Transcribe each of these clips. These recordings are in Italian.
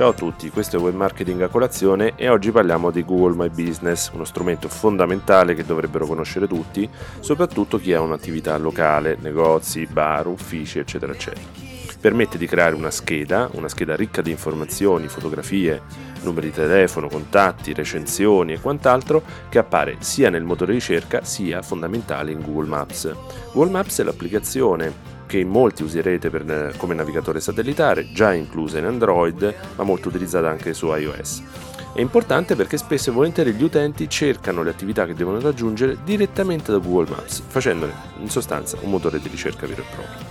Ciao a tutti, questo è Web Marketing a colazione e oggi parliamo di Google My Business, uno strumento fondamentale che dovrebbero conoscere tutti, soprattutto chi ha un'attività locale, negozi, bar, uffici, eccetera, eccetera. Permette di creare una scheda, una scheda ricca di informazioni, fotografie, numeri di telefono, contatti, recensioni e quant'altro che appare sia nel motore di ricerca sia fondamentale in Google Maps. Google Maps è l'applicazione che molti userete per, come navigatore satellitare, già inclusa in Android, ma molto utilizzata anche su iOS. È importante perché spesso e volentieri gli utenti cercano le attività che devono raggiungere direttamente da Google Maps, facendone in sostanza un motore di ricerca vero e proprio.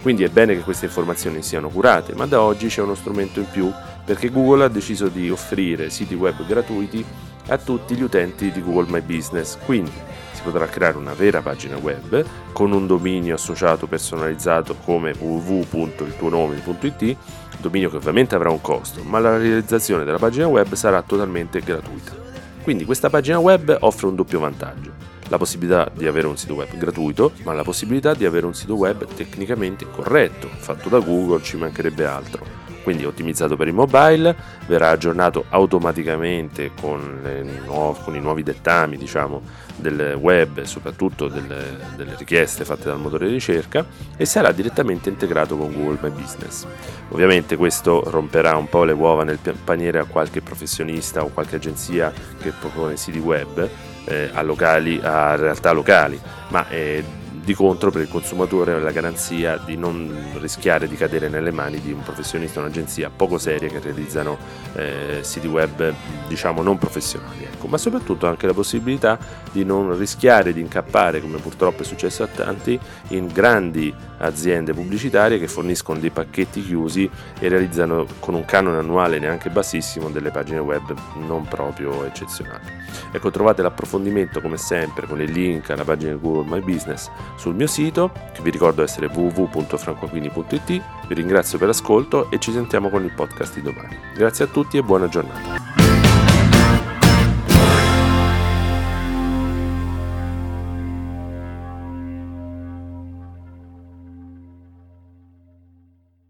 Quindi è bene che queste informazioni siano curate, ma da oggi c'è uno strumento in più perché Google ha deciso di offrire siti web gratuiti a tutti gli utenti di Google My Business. Quindi si potrà creare una vera pagina web con un dominio associato personalizzato come www.iltuonome.it, dominio che ovviamente avrà un costo, ma la realizzazione della pagina web sarà totalmente gratuita. Quindi questa pagina web offre un doppio vantaggio, la possibilità di avere un sito web gratuito, ma la possibilità di avere un sito web tecnicamente corretto, fatto da Google, ci mancherebbe altro quindi ottimizzato per il mobile, verrà aggiornato automaticamente con, nuove, con i nuovi dettami diciamo, del web e soprattutto delle, delle, richieste fatte dal motore di ricerca e sarà direttamente integrato con Google My Business. Ovviamente questo romperà un po' le uova nel paniere a qualche professionista o qualche agenzia che propone siti web eh, a, locali, a realtà locali, ma è di contro per il consumatore la garanzia di non rischiare di cadere nelle mani di un professionista o un'agenzia poco seria che realizzano eh, siti web diciamo non professionali ecco. ma soprattutto anche la possibilità di non rischiare di incappare come purtroppo è successo a tanti in grandi aziende pubblicitarie che forniscono dei pacchetti chiusi e realizzano con un canone annuale neanche bassissimo delle pagine web non proprio eccezionali ecco trovate l'approfondimento come sempre con il link alla pagina Google My Business sul mio sito, che vi ricordo essere www.francoaquini.it. Vi ringrazio per l'ascolto e ci sentiamo con il podcast di domani. Grazie a tutti e buona giornata.